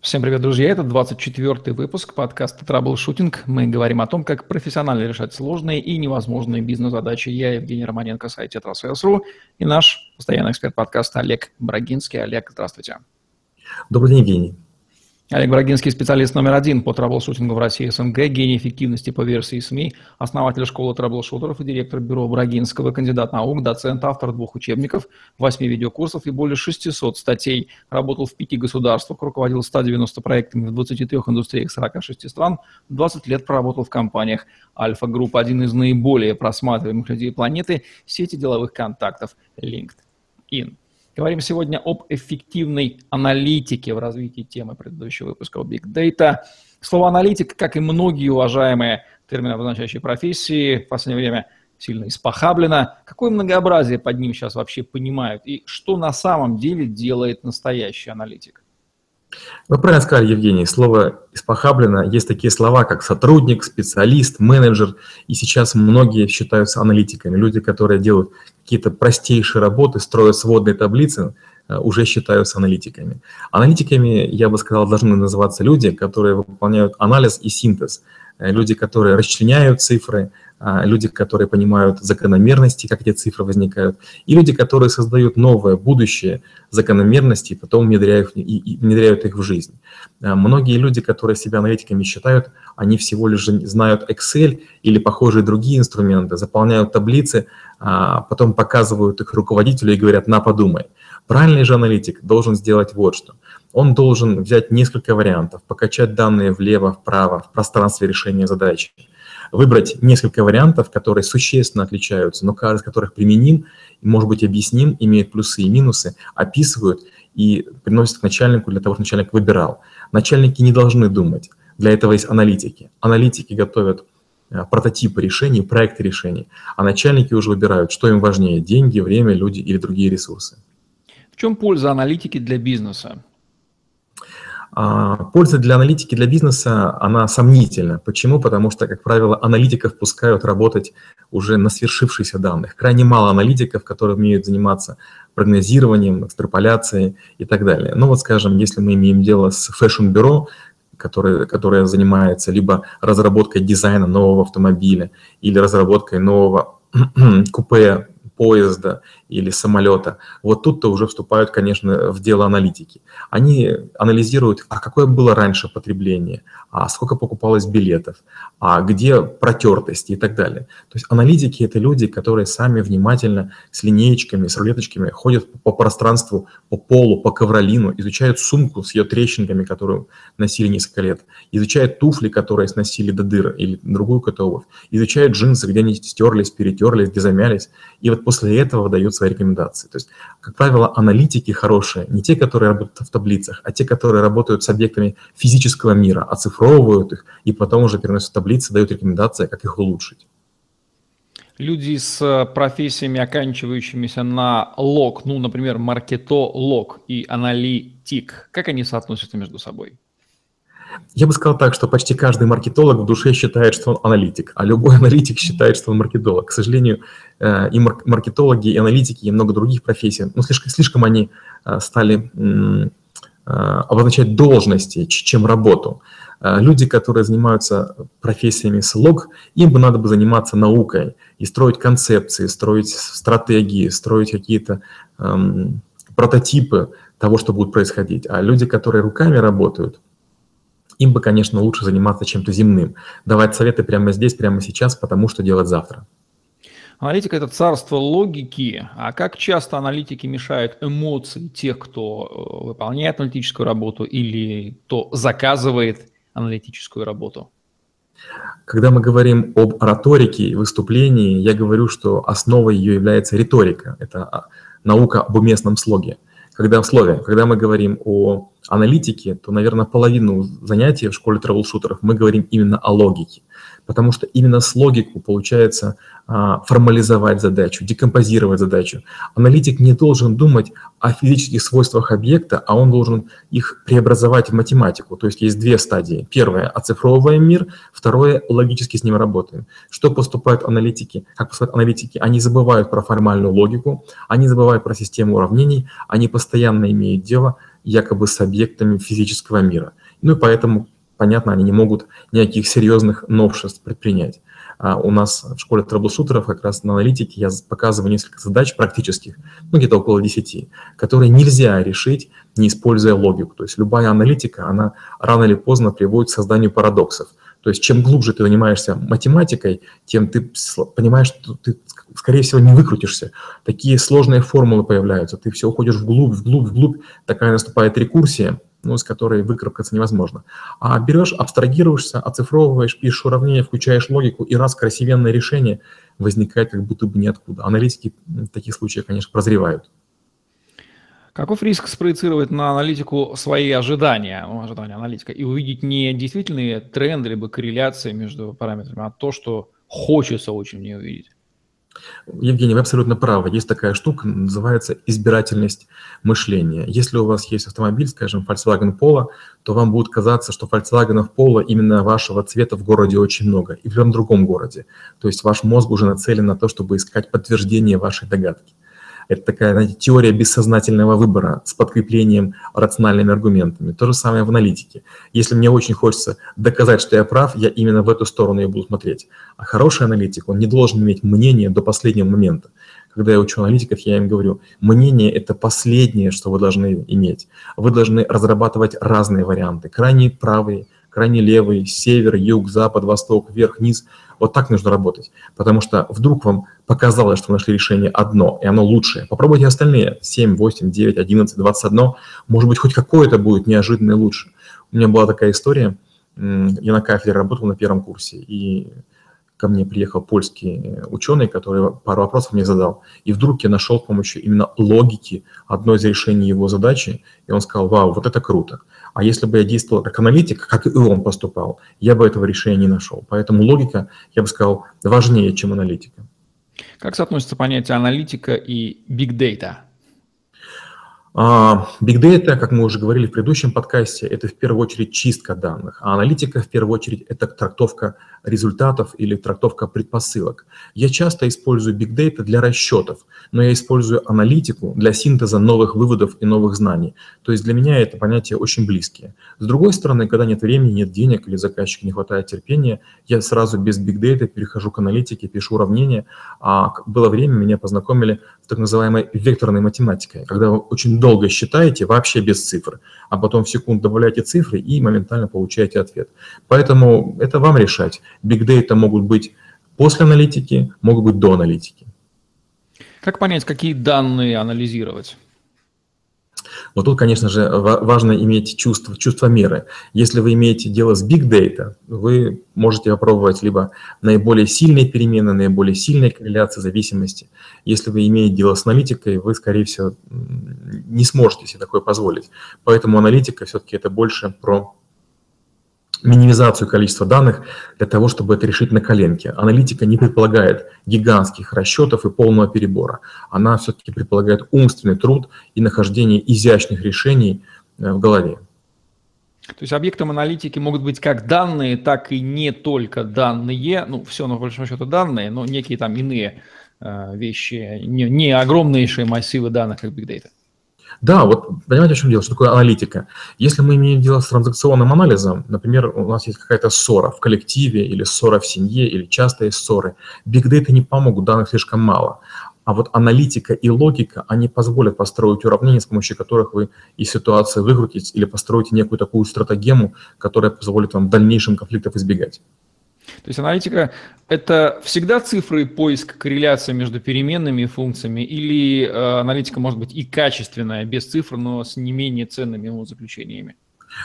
Всем привет, друзья! Это 24-й выпуск подкаста «Траблшутинг». Мы говорим о том, как профессионально решать сложные и невозможные бизнес-задачи. Я Евгений Романенко, сайт «Tetrasales.ru» и наш постоянный эксперт подкаста Олег Брагинский. Олег, здравствуйте. Добрый день, Евгений. Олег Брагинский, специалист номер один по траблшутингу в России СНГ, гений эффективности по версии СМИ, основатель школы траблшутеров и директор бюро Брагинского, кандидат наук, доцент, автор двух учебников, восьми видеокурсов и более 600 статей. Работал в пяти государствах, руководил 190 проектами в 23 индустриях 46 стран, 20 лет проработал в компаниях Альфа Групп, один из наиболее просматриваемых людей планеты, сети деловых контактов LinkedIn. Говорим сегодня об эффективной аналитике в развитии темы предыдущего выпуска о Big Data. Слово аналитик, как и многие уважаемые термины, обозначающие профессии, в последнее время сильно испохаблено. Какое многообразие под ним сейчас вообще понимают и что на самом деле делает настоящий аналитик? Вы правильно сказали, Евгений, слово «испохаблено». Есть такие слова, как сотрудник, специалист, менеджер. И сейчас многие считаются аналитиками. Люди, которые делают какие-то простейшие работы, строят сводные таблицы, э, уже считаются аналитиками. Аналитиками, я бы сказал, должны называться люди, которые выполняют анализ и синтез. Э, люди, которые расчленяют цифры, а, люди, которые понимают закономерности, как эти цифры возникают, и люди, которые создают новое будущее закономерности, и потом внедряют, и, и внедряют их в жизнь. А, многие люди, которые себя аналитиками считают, они всего лишь знают Excel или похожие другие инструменты, заполняют таблицы, а потом показывают их руководителю и говорят «на, подумай». Правильный же аналитик должен сделать вот что. Он должен взять несколько вариантов, покачать данные влево, вправо, в пространстве решения задачи, выбрать несколько вариантов, которые существенно отличаются, но каждый из которых применим, может быть объясним, имеет плюсы и минусы, описывают и приносят к начальнику для того, чтобы начальник выбирал. Начальники не должны думать, для этого есть аналитики. Аналитики готовят э, прототипы решений, проекты решений, а начальники уже выбирают, что им важнее – деньги, время, люди или другие ресурсы. В чем польза аналитики для бизнеса? А, польза для аналитики, для бизнеса, она сомнительна. Почему? Потому что, как правило, аналитиков пускают работать уже на свершившихся данных. Крайне мало аналитиков, которые умеют заниматься прогнозированием, экстраполяцией и так далее. Ну вот, скажем, если мы имеем дело с fashion -бюро, которое, которое занимается либо разработкой дизайна нового автомобиля или разработкой нового купе поезда или самолета. Вот тут-то уже вступают, конечно, в дело аналитики. Они анализируют, а какое было раньше потребление, а сколько покупалось билетов, а где протертости и так далее. То есть аналитики – это люди, которые сами внимательно с линеечками, с рулеточками ходят по пространству, по полу, по ковролину, изучают сумку с ее трещинками, которую носили несколько лет, изучают туфли, которые сносили до дыр или другую какую-то обувь, изучают джинсы, где они стерлись, перетерлись, где замялись, и вот после этого выдают свои рекомендации. То есть, как правило, аналитики хорошие, не те, которые работают в таблицах, а те, которые работают с объектами физического мира, оцифровывают их и потом уже переносят в таблицы, дают рекомендации, как их улучшить. Люди с э, профессиями, оканчивающимися на лог, ну, например, маркетолог и аналитик, как они соотносятся между собой? Я бы сказал так, что почти каждый маркетолог в душе считает, что он аналитик, а любой аналитик считает, что он маркетолог. К сожалению, и маркетологи, и аналитики, и много других профессий, ну, слишком, слишком они э, стали э, обозначать должности, чем работу. Люди, которые занимаются профессиями с лог, им бы надо бы заниматься наукой и строить концепции, строить стратегии, строить какие-то эм, прототипы того, что будет происходить. А люди, которые руками работают, им бы, конечно, лучше заниматься чем-то земным, давать советы прямо здесь, прямо сейчас, потому что делать завтра. Аналитика – это царство логики. А как часто аналитики мешают эмоции тех, кто э, выполняет аналитическую работу или кто заказывает аналитическую работу? Когда мы говорим об ораторике и выступлении, я говорю, что основой ее является риторика. Это а, наука об уместном слоге. Когда в слове, когда мы говорим о аналитики, то, наверное, половину занятий в школе трэблшутеров мы говорим именно о логике потому что именно с логику получается а, формализовать задачу, декомпозировать задачу. Аналитик не должен думать о физических свойствах объекта, а он должен их преобразовать в математику. То есть есть две стадии. Первое – оцифровываем мир, второе – логически с ним работаем. Что поступают аналитики? Как поступают аналитики? Они забывают про формальную логику, они забывают про систему уравнений, они постоянно имеют дело якобы с объектами физического мира. Ну и поэтому, понятно, они не могут никаких серьезных новшеств предпринять. А у нас в школе трэблшутеров как раз на аналитике я показываю несколько задач практических, ну где-то около 10, которые нельзя решить, не используя логику. То есть любая аналитика, она рано или поздно приводит к созданию парадоксов. То есть чем глубже ты занимаешься математикой, тем ты понимаешь, что ты, скорее всего, не выкрутишься. Такие сложные формулы появляются, ты все уходишь вглубь, вглубь, вглубь, такая наступает рекурсия, ну, с которой выкарабкаться невозможно. А берешь, абстрагируешься, оцифровываешь, пишешь уравнение, включаешь логику, и раз красивенное решение возникает как будто бы ниоткуда. Аналитики в таких случаях, конечно, прозревают. Каков риск спроецировать на аналитику свои ожидания, ну, ожидания аналитика, и увидеть не действительные тренды либо корреляции между параметрами, а то, что хочется очень не увидеть? Евгений, вы абсолютно правы. Есть такая штука, называется избирательность мышления. Если у вас есть автомобиль, скажем, Volkswagen Polo, то вам будет казаться, что Volkswagen Polo именно вашего цвета в городе очень много, и в любом другом городе. То есть ваш мозг уже нацелен на то, чтобы искать подтверждение вашей догадки. Это такая, знаете, теория бессознательного выбора с подкреплением рациональными аргументами. То же самое в аналитике. Если мне очень хочется доказать, что я прав, я именно в эту сторону и буду смотреть. А хороший аналитик, он не должен иметь мнение до последнего момента. Когда я учу аналитиков, я им говорю, мнение – это последнее, что вы должны иметь. Вы должны разрабатывать разные варианты, крайне правые, крайне левый, север, юг, запад, восток, вверх, низ – вот так нужно работать, потому что вдруг вам показалось, что вы нашли решение одно, и оно лучшее. Попробуйте остальные 7, 8, 9, 11, 21. Может быть, хоть какое-то будет неожиданно лучше. У меня была такая история, я на кафедре работал на первом курсе, и ко мне приехал польский ученый, который пару вопросов мне задал. И вдруг я нашел с помощью именно логики одно из решений его задачи, и он сказал, вау, вот это круто. А если бы я действовал как аналитик, как и он поступал, я бы этого решения не нашел. Поэтому логика, я бы сказал, важнее, чем аналитика. Как соотносится понятие аналитика и big data? А, big Data, как мы уже говорили в предыдущем подкасте, это в первую очередь чистка данных, а аналитика в первую очередь это трактовка результатов или трактовка предпосылок. Я часто использую Big Data для расчетов, но я использую аналитику для синтеза новых выводов и новых знаний. То есть для меня это понятия очень близкие. С другой стороны, когда нет времени, нет денег или заказчику не хватает терпения, я сразу без Big Data перехожу к аналитике, пишу уравнения. А было время, меня познакомили с так называемой векторной математикой, когда очень долго считаете вообще без цифр, а потом в секунду добавляете цифры и моментально получаете ответ. Поэтому это вам решать. Big Data могут быть после аналитики, могут быть до аналитики. Как понять, какие данные анализировать? Вот тут, конечно же, важно иметь чувство, чувство меры. Если вы имеете дело с big data, вы можете попробовать либо наиболее сильные перемены, наиболее сильные корреляции зависимости. Если вы имеете дело с аналитикой, вы, скорее всего, не сможете себе такое позволить. Поэтому аналитика все-таки это больше про минимизацию количества данных для того, чтобы это решить на коленке. Аналитика не предполагает гигантских расчетов и полного перебора. Она все-таки предполагает умственный труд и нахождение изящных решений э, в голове. То есть объектом аналитики могут быть как данные, так и не только данные, ну, все, на большом счету данные, но некие там иные э, вещи, не, не огромнейшие массивы данных, как Big Data. Да, вот понимаете, о чем дело, что такое аналитика? Если мы имеем дело с транзакционным анализом, например, у нас есть какая-то ссора в коллективе или ссора в семье или частые ссоры, биг data не помогут, данных слишком мало. А вот аналитика и логика, они позволят построить уравнения, с помощью которых вы из ситуации выкрутитесь или построите некую такую стратегему, которая позволит вам дальнейшим конфликтов избегать. То есть аналитика – это всегда цифры поиск корреляции между переменными и функциями, или э, аналитика может быть и качественная, без цифр, но с не менее ценными его заключениями?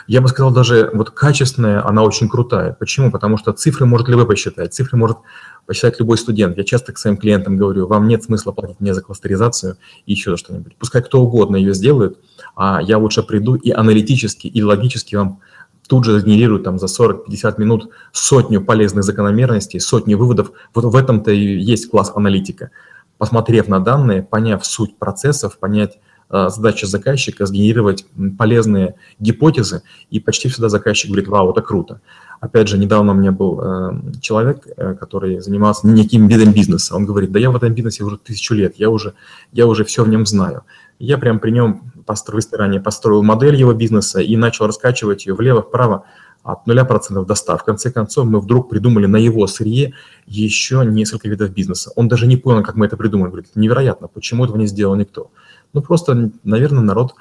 Я бы сказал, даже вот качественная, она очень крутая. Почему? Потому что цифры может любой посчитать. Цифры может посчитать любой студент. Я часто к своим клиентам говорю, вам нет смысла платить мне за кластеризацию и еще что-нибудь. Пускай кто угодно ее сделает, а я лучше приду и аналитически, и логически вам тут же генерирует там за 40-50 минут сотню полезных закономерностей, сотню выводов. Вот в этом-то и есть класс аналитика. Посмотрев на данные, поняв суть процессов, понять э, задачи заказчика, сгенерировать полезные гипотезы, и почти всегда заказчик говорит, вау, это круто. Опять же, недавно у меня был э, человек, э, который занимался неким видом бизнеса. Он говорит, да я в этом бизнесе уже тысячу лет, я уже, я уже все в нем знаю. Я прям при нем построил, ресторане построил модель его бизнеса и начал раскачивать ее влево-вправо от 0% до 100. В конце концов, мы вдруг придумали на его сырье еще несколько видов бизнеса. Он даже не понял, как мы это придумали. Говорит, невероятно, почему этого не сделал никто? Ну, просто, наверное, народ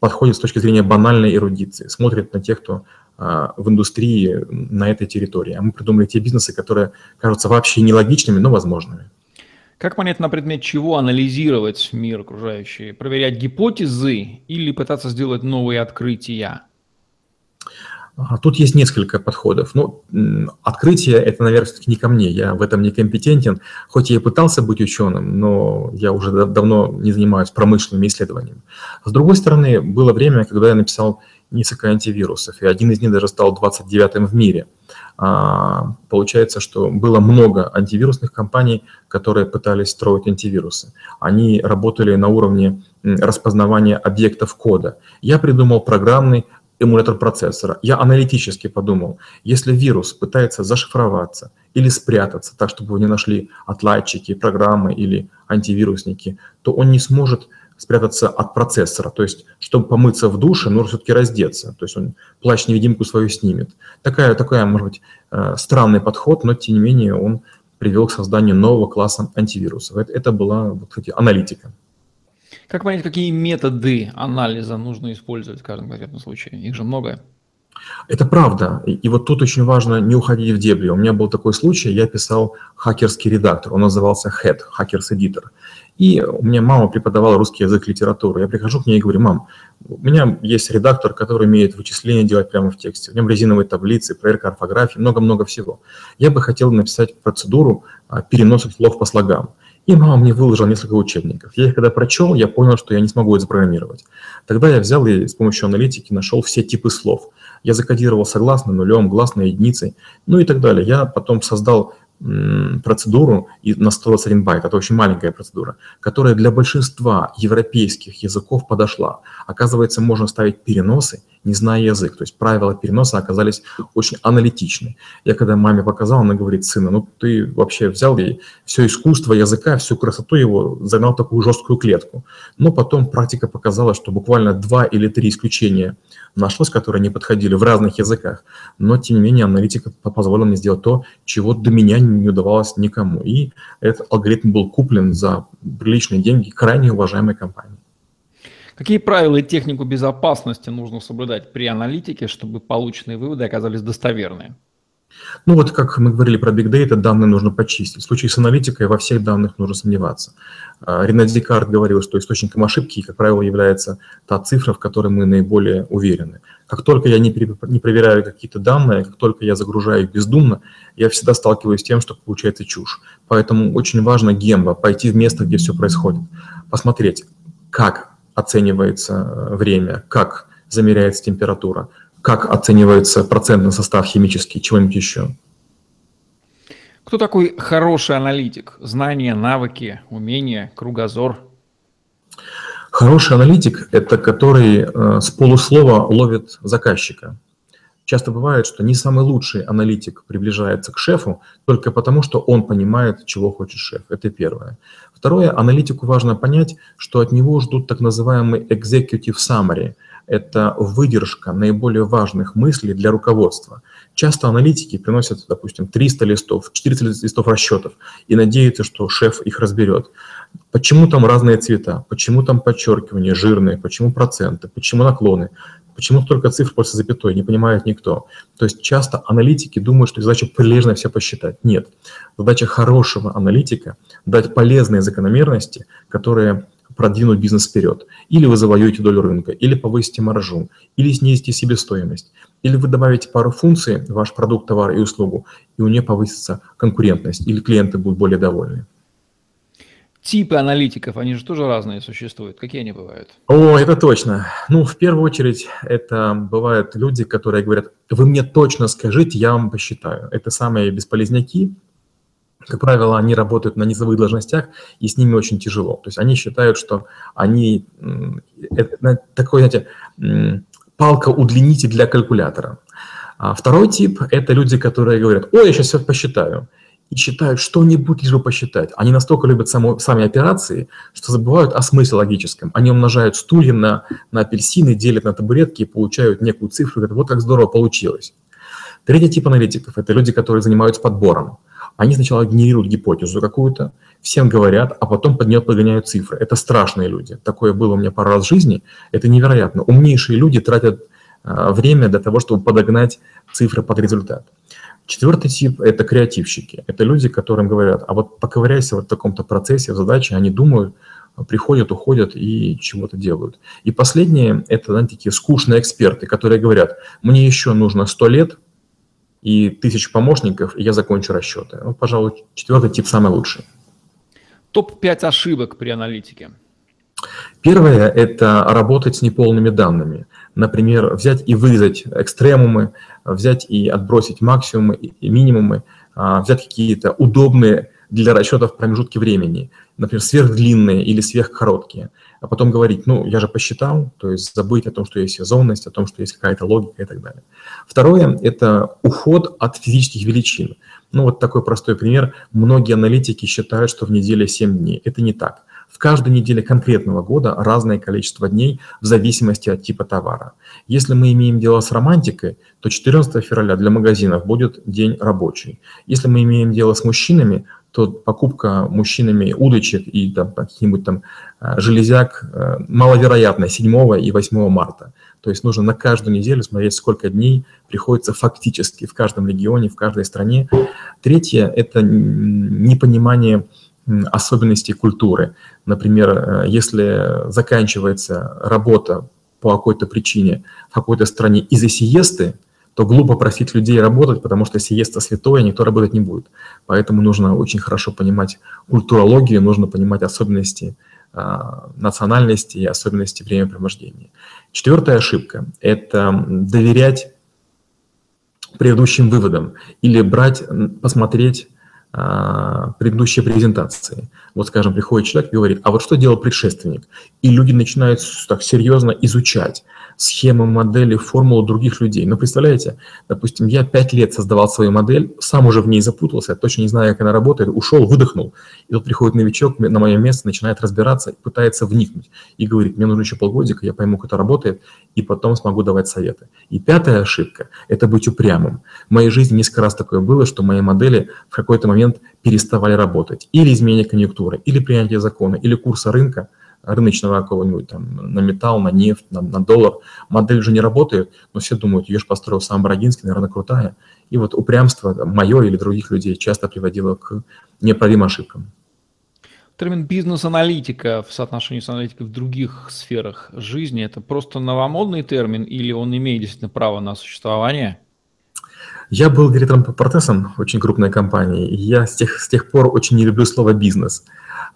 подходит с точки зрения банальной эрудиции, смотрит на тех, кто а, в индустрии на этой территории. А мы придумали те бизнесы, которые кажутся вообще нелогичными, но возможными. Как понять, на предмет чего анализировать мир окружающий? Проверять гипотезы или пытаться сделать новые открытия? А, тут есть несколько подходов. Ну, открытие – это, наверное, все-таки не ко мне. Я в этом не компетентен. Хоть я и пытался быть ученым, но я уже давно не занимаюсь промышленными исследованиями. С другой стороны, было время, когда я написал несколько антивирусов, и один из них даже стал 29-м в мире. А, получается, что было много антивирусных компаний, которые пытались строить антивирусы. Они работали на уровне распознавания объектов кода. Я придумал программный эмулятор процессора. Я аналитически подумал, если вирус пытается зашифроваться или спрятаться так, чтобы его не нашли отладчики, программы или антивирусники, то он не сможет спрятаться от процессора. То есть, чтобы помыться в душе, нужно все-таки раздеться. То есть он плащ-невидимку свою снимет. Такая, такая, может быть, э, странный подход, но тем не менее он привел к созданию нового класса антивирусов. Это, это была, вот, кстати, аналитика. Как понять, какие методы анализа нужно использовать в каждом конкретном случае? Их же много. Это правда. И, и вот тут очень важно не уходить в дебри. У меня был такой случай, я писал хакерский редактор, он назывался HEAD, Hackers Editor. И у меня мама преподавала русский язык, литературу. Я прихожу к ней и говорю, мам, у меня есть редактор, который умеет вычисления делать прямо в тексте. В нем резиновые таблицы, проверка орфографии, много-много всего. Я бы хотел написать процедуру а, переноса слов по слогам. И мама мне выложила несколько учебников. Я их когда прочел, я понял, что я не смогу это запрограммировать. Тогда я взял и с помощью аналитики нашел все типы слов. Я закодировал согласно нулем, гласной единицей, ну и так далее. Я потом создал процедуру на 121 байт, это очень маленькая процедура, которая для большинства европейских языков подошла. Оказывается, можно ставить переносы, не зная язык. То есть правила переноса оказались очень аналитичны. Я когда маме показал, она говорит, сына, ну ты вообще взял и все искусство языка, всю красоту его загнал в такую жесткую клетку. Но потом практика показала, что буквально два или три исключения нашлось, которые не подходили в разных языках. Но, тем не менее, аналитика позволила мне сделать то, чего до меня не удавалось никому. И этот алгоритм был куплен за приличные деньги крайне уважаемой компанией. Какие правила и технику безопасности нужно соблюдать при аналитике, чтобы полученные выводы оказались достоверными? Ну вот, как мы говорили про Big Data, данные нужно почистить. В случае с аналитикой во всех данных нужно сомневаться. А, Рене Декарт говорил, что источником ошибки, как правило, является та цифра, в которой мы наиболее уверены. Как только я не, не проверяю какие-то данные, как только я загружаю их бездумно, я всегда сталкиваюсь с тем, что получается чушь. Поэтому очень важно гембо, пойти в место, где все происходит, посмотреть, как оценивается э, время, как замеряется температура, как оценивается процентный состав химический, чего-нибудь еще. Кто такой хороший аналитик? Знания, навыки, умения, кругозор? Хороший аналитик – это который э, с полуслова ловит заказчика. Часто бывает, что не самый лучший аналитик приближается к шефу только потому, что он понимает, чего хочет шеф. Это первое. Второе, аналитику важно понять, что от него ждут так называемый executive summary. Это выдержка наиболее важных мыслей для руководства. Часто аналитики приносят, допустим, 300 листов, 400 листов расчетов и надеются, что шеф их разберет. Почему там разные цвета, почему там подчеркивания жирные, почему проценты, почему наклоны. Почему только цифр после запятой, не понимает никто. То есть часто аналитики думают, что задача прилежно все посчитать. Нет. Задача хорошего аналитика – дать полезные закономерности, которые продвинут бизнес вперед. Или вы завоюете долю рынка, или повысите маржу, или снизите себестоимость, или вы добавите пару функций в ваш продукт, товар и услугу, и у нее повысится конкурентность, или клиенты будут более довольны типы аналитиков, они же тоже разные существуют. Какие они бывают? О, это точно. Ну, в первую очередь, это бывают люди, которые говорят, вы мне точно скажите, я вам посчитаю. Это самые бесполезняки. Как правило, они работают на низовых должностях, и с ними очень тяжело. То есть они считают, что они это такой, знаете, палка-удлинитель для калькулятора. А второй тип – это люди, которые говорят, ой, я сейчас все посчитаю. и считают что-нибудь, лишь бы посчитать. Они настолько любят само, сами операции, что забывают о смысле логическом. Они умножают стулья на, на апельсины, делят на табуретки и получают некую цифру. Говорят, вот как здорово получилось. Третий тип аналитиков – это люди, которые занимаются подбором. Они сначала генерируют гипотезу какую-то, всем говорят, а потом под нее подгоняют цифры. Это страшные люди. Такое было у меня пару раз в жизни. Это невероятно. Умнейшие люди тратят а, время для того, чтобы подогнать цифры под результат. Четвертый тип – это креативщики. Это люди, которым говорят, а вот поковыряйся вот в таком-то процессе, в задаче, они думают, приходят, уходят и чего-то делают. И последние – это знаете, такие скучные эксперты, которые говорят, мне еще нужно 100 лет и тысячу помощников, и я закончу расчеты. Ну, пожалуй, четвертый тип самый лучший. Топ-5 ошибок при аналитике. Первое – это работать с неполными данными. Например, взять и вырезать экстремумы, взять и отбросить максимумы и минимумы, а, взять какие-то удобные для расчетов промежутки времени, например, сверхдлинные или сверхкороткие, а потом говорить, ну, я же посчитал, то есть забыть о том, что есть сезонность, о том, что есть какая-то логика и так далее. Второе – это уход от физических величин. Ну, вот такой простой пример. Многие аналитики считают, что в неделе 7 дней. Это не так. В каждой неделе конкретного года разное количество дней в зависимости от типа товара. Если мы имеем дело с романтикой, то 14 февраля для магазинов будет день рабочий. Если мы имеем дело с мужчинами, то покупка мужчинами удочек и там, каких-нибудь там э, железяк э, маловероятна 7 и 8 марта. То есть нужно на каждую неделю смотреть, сколько дней приходится фактически в каждом регионе, в каждой стране. Третье – это непонимание особенностей культуры. Например, э, если заканчивается работа по какой-то причине в какой-то стране из-за сиесты, то глупо просить людей работать, потому что сиеста святое, никто работать не будет. Поэтому нужно очень хорошо понимать культурологию, нужно понимать особенности а, национальности и особенности времяпровождения. Четвертая ошибка – это доверять предыдущим выводам или брать, посмотреть а, предыдущие презентации. Вот, скажем, приходит человек и говорит, а вот что делал предшественник? И люди начинают так серьезно изучать схемы, модели, формулу других людей. Но представляете, допустим, я пять лет создавал свою модель, сам уже в ней запутался, точно не знаю, как она работает, ушел, выдохнул. И тут приходит новичок на мое место, начинает разбираться пытается вникнуть. И говорит, мне нужно еще полгодика, я пойму, как это работает, и потом смогу давать советы. И пятая ошибка – это быть упрямым. В моей жизни несколько раз такое было, что мои модели в какой-то момент переставали работать. Или изменение конъюнктуры, или принятие закона, или курса рынка – рыночного какого-нибудь там на металл, на нефть, на, на доллар. Модель уже не работает, но все думают, ее же построил сам Бородинский, наверное, крутая. И вот упрямство мое или других людей часто приводило к неправимым ошибкам. Термин бизнес-аналитика в соотношении с аналитикой в других сферах жизни – это просто новомодный термин или он имеет действительно право на существование? Я был директором по процессам очень крупной компании, и я с тех, с тех пор очень не люблю слово «бизнес».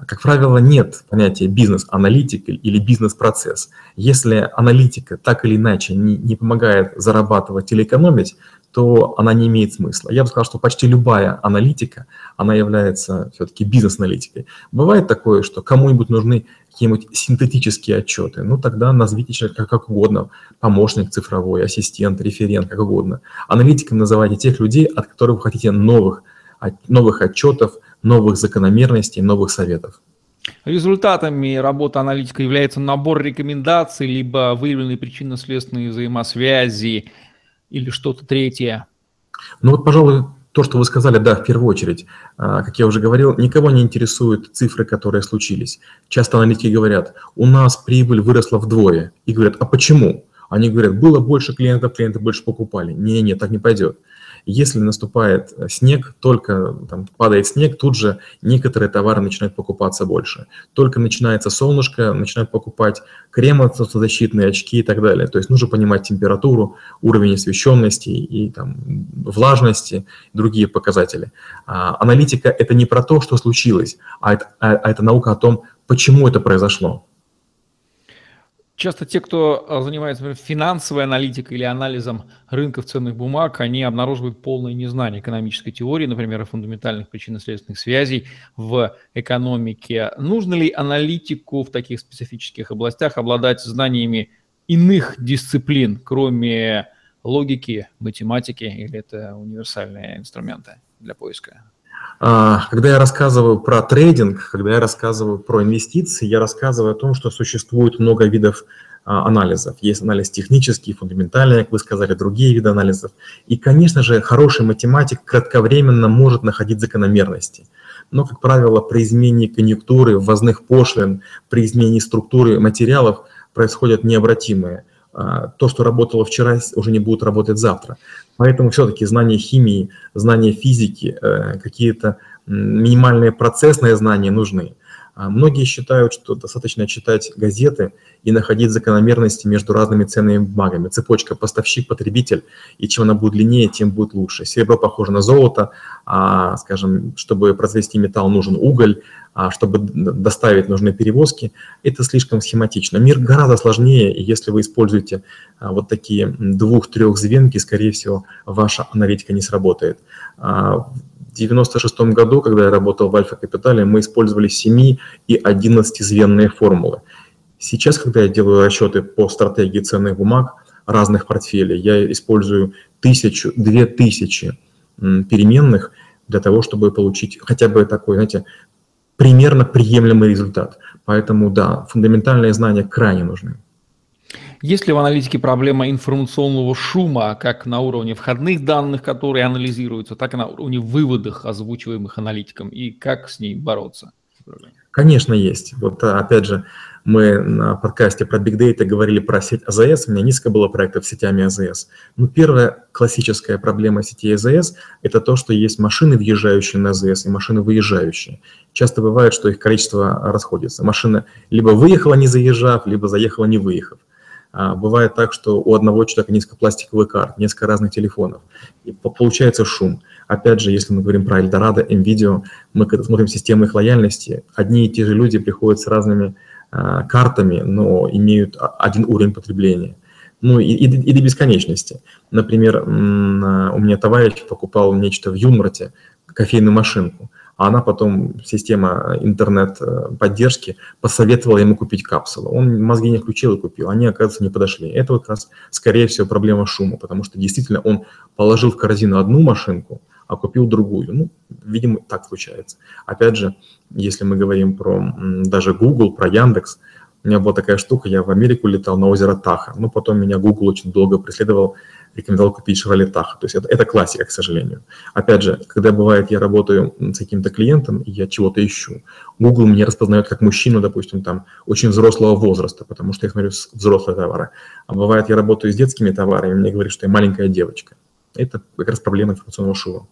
Как правило, нет понятия бизнес-аналитик или бизнес-процесс. Если аналитика так или иначе не, не помогает зарабатывать или экономить, то она не имеет смысла. Я бы сказал, что почти любая аналитика, она является все-таки бизнес-аналитикой. Бывает такое, что кому-нибудь нужны какие-нибудь синтетические отчеты, ну тогда назовите человека как угодно, помощник цифровой, ассистент, референт, как угодно. Аналитиком называйте тех людей, от которых вы хотите новых, новых отчетов, новых закономерностей, новых советов. Результатами работы аналитика является набор рекомендаций, либо выявленные причинно-следственные взаимосвязи или что-то третье. Ну вот, пожалуй, то, что вы сказали, да, в первую очередь, а, как я уже говорил, никого не интересуют цифры, которые случились. Часто аналитики говорят, у нас прибыль выросла вдвое. И говорят, а почему? Они говорят, было больше клиентов, клиенты больше покупали. Не-не, так не пойдет. Если наступает э, снег, только там, падает снег, тут же некоторые товары начинают покупаться больше. Только начинается солнышко, начинают покупать кремы защитные, очки и так далее. То есть нужно понимать температуру, уровень освещенности и там, влажности, другие показатели. А, аналитика – это не про то, что случилось, а это, а, а это наука о том, почему это произошло. Часто те, кто а, занимается например, финансовой аналитикой или анализом рынков ценных бумаг, они обнаруживают полное незнание экономической теории, например, фундаментальных причинно-следственных связей в экономике. Нужно ли аналитику в таких специфических областях обладать знаниями иных дисциплин, кроме логики, математики, или это универсальные инструменты для поиска? А, когда я рассказываю про трейдинг, когда я рассказываю про инвестиции, я рассказываю о том, что существует много видов а, анализов. Есть анализ технический, фундаментальный, как вы сказали, другие виды анализов. И, конечно же, хороший математик кратковременно может находить закономерности. Но, как правило, при изменении конъюнктуры, ввозных пошлин, при изменении структуры материалов происходят необратимые. А, то, что работало вчера, уже не будет работать завтра. Поэтому все-таки знание химии, знание физики, э, какие-то минимальные процессные знания нужны. А многие считают, что достаточно читать газеты и находить закономерности между разными ценными бумагами. Цепочка поставщик-потребитель, и чем она будет длиннее, тем будет лучше. Серебро похоже на золото, а, скажем, чтобы произвести металл, нужен уголь, а чтобы доставить нужны перевозки. Это слишком схематично. Мир гораздо сложнее, и если вы используете а, вот такие двух-трех звенки, скорее всего, ваша аналитика не сработает. А, 1996 году, когда я работал в Альфа Капитале, мы использовали 7 и 11-звенные формулы. Сейчас, когда я делаю расчеты по стратегии ценных бумаг разных портфелей, я использую тысячу, две тысячи переменных для того, чтобы получить хотя бы такой, знаете, примерно приемлемый результат. Поэтому, да, фундаментальные знания крайне нужны. Есть ли в аналитике проблема информационного шума, как на уровне входных данных, которые анализируются, так и на уровне выводов, озвучиваемых аналитиком, и как с ней бороться? Конечно, есть. Вот опять же, мы на подкасте про Big Data говорили про сеть АЗС, у меня низко было проектов с сетями АЗС. Ну, первая классическая проблема сети АЗС – это то, что есть машины, въезжающие на АЗС, и машины, выезжающие. Часто бывает, что их количество расходится. Машина либо выехала, не заезжав, либо заехала, не выехав. А, бывает так, что у одного человека несколько пластиковых карт, несколько разных телефонов, и получается шум. Опять же, если мы говорим про Эльдорадо, NVIDIA, мы когда смотрим системы их лояльности, одни и те же люди приходят с разными а, картами, но имеют один уровень потребления. Ну и, и, и до бесконечности. Например, у меня товарищ покупал нечто в Юнмарте, кофейную машинку а она потом, система интернет-поддержки, посоветовала ему купить капсулу. Он мозги не включил и купил, они, оказывается, не подошли. Это вот как раз, скорее всего, проблема шума, потому что действительно он положил в корзину одну машинку, а купил другую. Ну, видимо, так случается. Опять же, если мы говорим про даже Google, про Яндекс, у меня была такая штука, я в Америку летал на озеро Таха, но потом меня Google очень долго преследовал, рекомендовал купить Chevrolet Tahoe. То есть это, это классика, к сожалению. Опять же, когда бывает, я работаю с каким-то клиентом, и я чего-то ищу, Google мне распознает как мужчину, допустим, там, очень взрослого возраста, потому что я смотрю взрослые товары. А бывает, я работаю с детскими товарами, и мне говорят, что я маленькая девочка. Это как раз проблема информационного.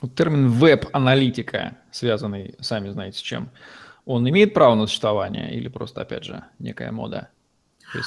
Вот термин веб-аналитика, связанный, сами знаете, с чем, он имеет право на существование или просто, опять же, некая мода?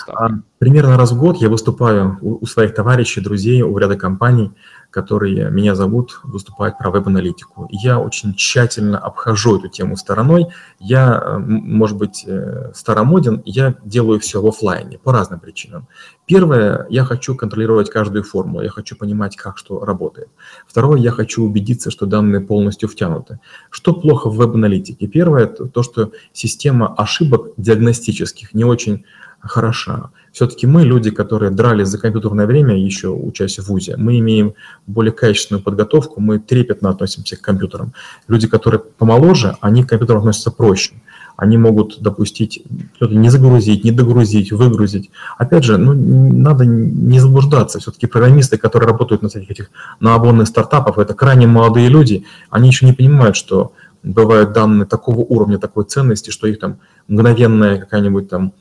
А, примерно раз в год я выступаю у своих товарищей, друзей, у ряда компаний, которые меня зовут выступать про веб-аналитику. Я очень тщательно обхожу эту тему стороной. Я, э, может быть, э, старомоден, я делаю все в офлайне по разным причинам. Первое, я хочу контролировать каждую формулу, я хочу понимать, как что работает. Второе, я хочу убедиться, что данные полностью втянуты. Что плохо в веб-аналитике? Первое, то, что система ошибок диагностических не очень хороша. Все-таки мы, люди, которые дрались за компьютерное время, еще учась в ВУЗе, мы имеем более качественную подготовку, мы трепетно относимся к компьютерам. Люди, которые помоложе, они к компьютерам относятся проще. Они могут допустить что-то не загрузить, не догрузить, выгрузить. Опять же, ну, надо не заблуждаться. Все-таки программисты, которые работают на всяких этих наобонных стартапах, это крайне молодые люди, они еще не понимают, что бывают данные такого уровня, такой ценности, что их там мгновенная какая-нибудь там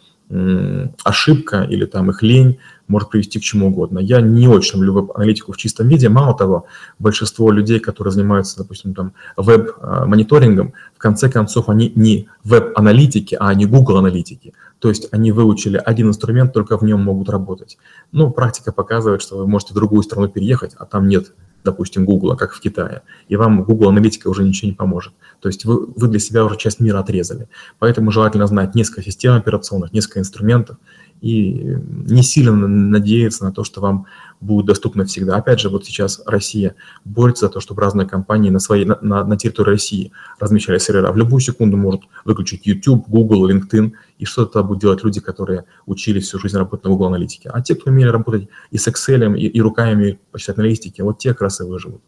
ошибка или там их лень может привести к чему угодно. Я не очень люблю веб-аналитику в чистом виде. Мало того, большинство людей, которые занимаются, допустим, там веб-мониторингом, в конце концов, они не веб-аналитики, а они Google-аналитики. То есть они выучили один инструмент, только в нем могут работать. Но практика показывает, что вы можете в другую страну переехать, а там нет допустим, Google, как в Китае, и вам Google аналитика уже ничего не поможет. То есть вы, вы для себя уже часть мира отрезали. Поэтому желательно знать несколько систем операционных, несколько инструментов, и не сильно надеяться на то, что вам будет доступно всегда. Опять же, вот сейчас Россия борется за то, чтобы разные компании на, своей, на, на территории России размещали сервера. В любую секунду может выключить YouTube, Google, LinkedIn, и что то будут делать люди, которые учились всю жизнь работать на Google аналитике. А те, кто умели работать и с Excel, и, и руками посчитать аналитики, вот те как раз и выживут.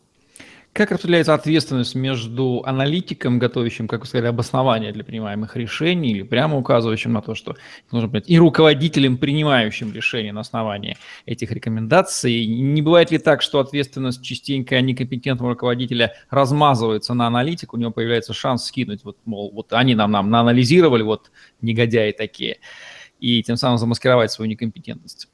Как распределяется ответственность между аналитиком, готовящим, как вы сказали, обоснование для принимаемых решений, или прямо указывающим на то, что нужно принять, и руководителем, принимающим решения на основании этих рекомендаций? Не бывает ли так, что ответственность частенько некомпетентного руководителя размазывается на аналитику, у него появляется шанс скинуть, вот, мол, вот они нам, нам наанализировали, вот негодяи такие, и тем самым замаскировать свою некомпетентность?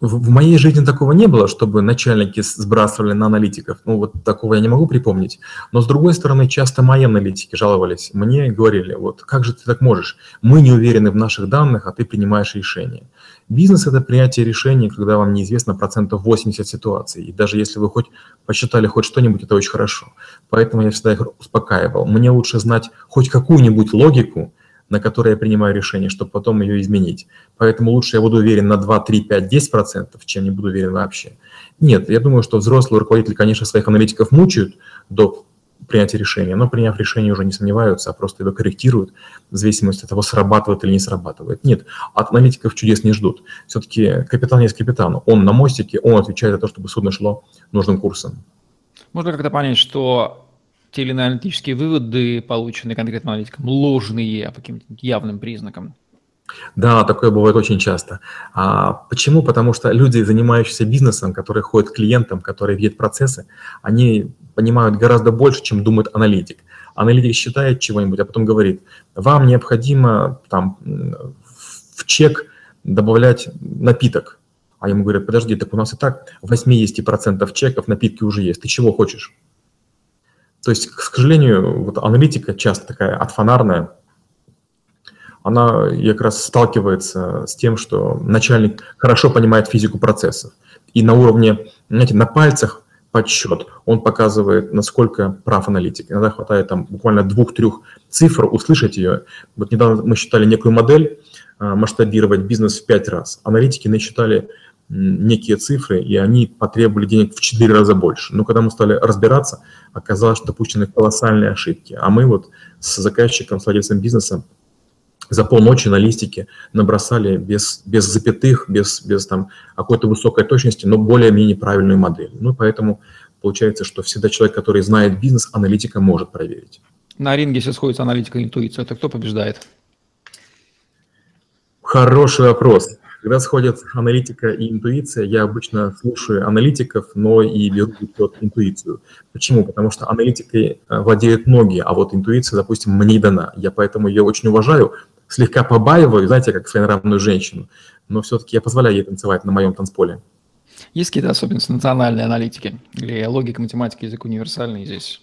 В моей жизни такого не было, чтобы начальники сбрасывали на аналитиков. Ну, вот такого я не могу припомнить. Но, с другой стороны, часто мои аналитики жаловались мне говорили, вот как же ты так можешь? Мы не уверены в наших данных, а ты принимаешь решение. Бизнес – это принятие решений, когда вам неизвестно процентов 80 ситуаций. И даже если вы хоть посчитали хоть что-нибудь, это очень хорошо. Поэтому я всегда их успокаивал. Мне лучше знать хоть какую-нибудь логику, на которой я принимаю решение, чтобы потом ее изменить. Поэтому лучше я буду уверен на 2, 3, 5, 10 процентов, чем не буду уверен вообще. Нет, я думаю, что взрослые руководители, конечно, своих аналитиков мучают до принятия решения, но приняв решение уже не сомневаются, а просто его корректируют в зависимости от того, срабатывает или не срабатывает. Нет, от аналитиков чудес не ждут. Все-таки капитан есть капитан. Он на мостике, он отвечает за то, чтобы судно шло нужным курсом. Можно как-то понять, что те или иные аналитические выводы, полученные конкретным аналитиком, ложные по каким-то явным признакам? Да, такое бывает очень часто. А почему? Потому что люди, занимающиеся бизнесом, которые ходят к клиентам, которые видят процессы, они понимают гораздо больше, чем думает аналитик. Аналитик считает чего-нибудь, а потом говорит, вам необходимо там, в чек добавлять напиток. А ему говорят, подожди, так у нас и так 80% чеков напитки уже есть, ты чего хочешь? То есть, к сожалению, вот аналитика часто такая отфонарная, она как раз сталкивается с тем, что начальник хорошо понимает физику процессов. И на уровне, знаете, на пальцах подсчет, он показывает, насколько прав аналитик. Иногда хватает там буквально двух-трех цифр, услышать ее. Вот недавно мы считали некую модель, а, масштабировать бизнес в пять раз. Аналитики насчитали некие цифры, и они потребовали денег в 4 раза больше. Но когда мы стали разбираться, оказалось, что допущены колоссальные ошибки. А мы вот с заказчиком, с владельцем бизнеса за полночи на листике набросали без, без запятых, без, без там какой-то высокой точности, но более-менее правильную модель. Ну, поэтому получается, что всегда человек, который знает бизнес, аналитика может проверить. На ринге, если сходится аналитика и интуиция, то кто побеждает? Хороший вопрос. Когда сходят аналитика и интуиция, я обычно слушаю аналитиков, но и беру вот интуицию. Почему? Потому что аналитикой э, владеют многие, а вот интуиция, допустим, мне дана. Я поэтому ее очень уважаю, слегка побаиваю, знаете, как своенравную женщину, но все-таки я позволяю ей танцевать на моем танцполе. Есть какие-то особенности национальной аналитики? Или логика, математика, язык универсальный здесь?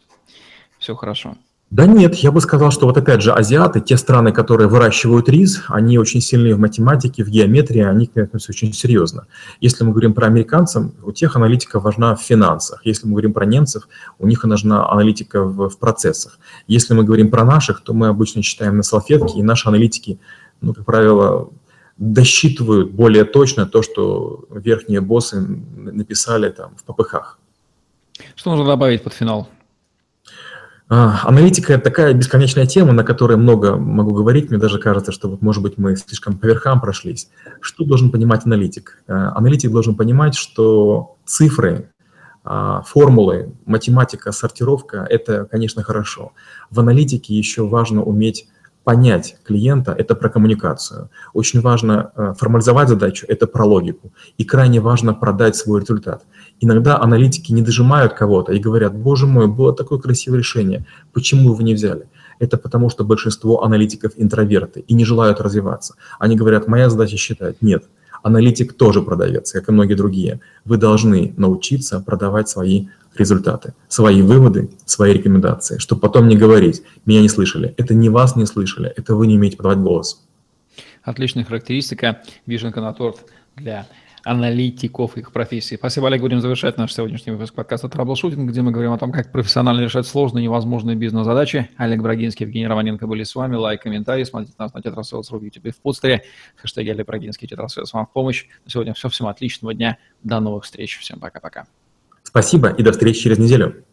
Все хорошо. Да нет, я бы сказал, что вот опять же азиаты, те страны, которые выращивают рис, они очень сильные в математике, в геометрии, они к ним относятся очень серьезно. Если мы говорим про американцев, у тех аналитика важна в финансах. Если мы говорим про немцев, у них нужна аналитика в, в процессах. Если мы говорим про наших, то мы обычно читаем на салфетке, и наши аналитики, ну, как правило, досчитывают более точно то, что верхние боссы написали там в попыхах. Что нужно добавить под финал? А, аналитика – это такая бесконечная тема, на которой много могу говорить. Мне даже кажется, что, вот, может быть, мы слишком по верхам прошлись. Что должен понимать аналитик? Э, аналитик должен понимать, что цифры, а, формулы, математика, сортировка – это, конечно, хорошо. В аналитике еще важно уметь понять клиента – это про коммуникацию. Очень важно э, формализовать задачу – это про логику. И крайне важно продать свой результат – Иногда аналитики не дожимают кого-то и говорят, боже мой, было такое красивое решение, почему вы не взяли? Это потому, что большинство аналитиков интроверты и не желают развиваться. Они говорят, моя задача считать. Нет, аналитик тоже продавец, как и многие другие. Вы должны научиться продавать свои результаты, свои выводы, свои рекомендации, чтобы потом не говорить, меня не слышали. Это не вас не слышали, это вы не умеете подавать голос. Отличная характеристика, вишенка на торт для аналитиков их профессии. Спасибо, Олег. Будем завершать наш сегодняшний выпуск подкаста «Траблшутинг», где мы говорим о том, как профессионально решать сложные невозможные бизнес-задачи. Олег Брагинский, Евгений Романенко были с вами. Лайк, комментарий. Смотрите нас на Tetrasales.ru в YouTube в Подстере. Хэштеги Олег Брагинский, Tetrasales вам в помощь. На сегодня все. Всем отличного дня. До новых встреч. Всем пока-пока. Спасибо и до встречи через неделю.